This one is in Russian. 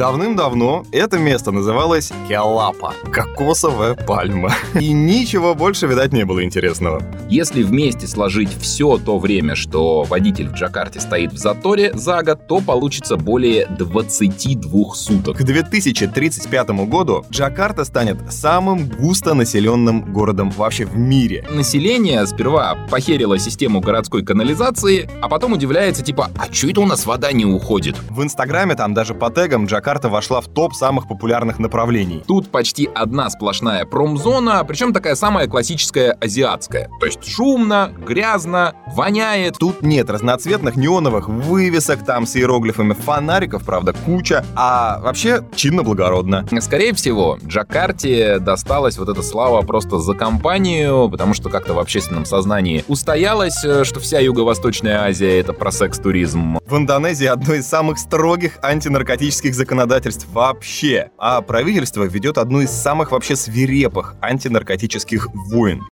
Давным-давно это место называлось Киалапа, кокосовая пальма. И ничего больше, видать, не было интересного. Если вместе сложить все то время, что водитель в Джакарте стоит в заторе за год, то получится более 22 суток. К 2035 году Джакарта станет самым густонаселенным городом вообще в мире. Население сперва похерило систему городской канализации, а потом удивляется типа, а чё это у нас вода не уходит? В Инстаграме там даже по тегам Джакарта вошла в топ самых популярных направлений. Тут почти одна сплошная промзона, причем такая самая классическая азиатская. То есть шумно, грязно, воняет. Тут нет разноцветных неоновых вывесок там с иероглифами, фонариков, правда, куча, а вообще чинно-благородно. Скорее всего, Джакарте досталась вот эта слава просто за компанию, потому что как-то в общественном сознании устоялось, э, что вся Юго-Восточная Азия — это про секс-туризм. В Индонезии одно из самых строгих антинаркотических законодательств вообще, а правительство ведет одну из самых вообще свирепых антинаркотических войн.